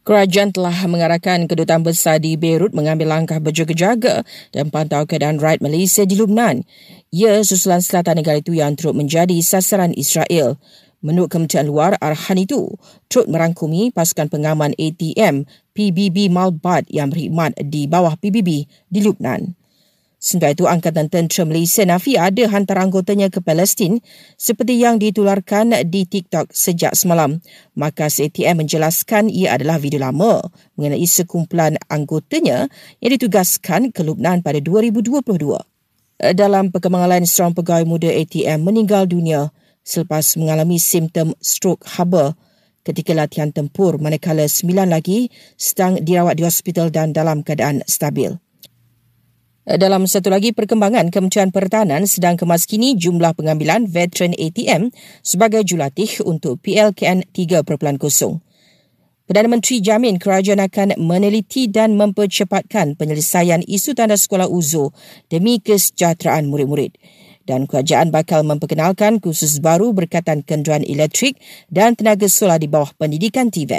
Kerajaan telah mengarahkan kedutaan besar di Beirut mengambil langkah berjaga-jaga dan pantau keadaan rakyat Malaysia di Lubnan. Ia susulan selatan negara itu yang turut menjadi sasaran Israel. Menurut Kementerian Luar arahan itu, turut merangkumi pasukan pengaman ATM PBB Malbad yang berkhidmat di bawah PBB di Lubnan. Sementara itu, Angkatan Tentera Malaysia nafi ada hantar anggotanya ke Palestin seperti yang ditularkan di TikTok sejak semalam. Maka CTM menjelaskan ia adalah video lama mengenai sekumpulan anggotanya yang ditugaskan ke Lubnan pada 2022. Dalam perkembangan lain, seorang pegawai muda ATM meninggal dunia selepas mengalami simptom stroke haba ketika latihan tempur manakala sembilan lagi sedang dirawat di hospital dan dalam keadaan stabil. Dalam satu lagi perkembangan, Kementerian Pertahanan sedang kemaskini jumlah pengambilan veteran ATM sebagai julatih untuk PLKN 3.0. Perdana Menteri jamin kerajaan akan meneliti dan mempercepatkan penyelesaian isu tanda sekolah UZO demi kesejahteraan murid-murid. Dan kerajaan bakal memperkenalkan kursus baru berkaitan kenderaan elektrik dan tenaga solar di bawah pendidikan TVET.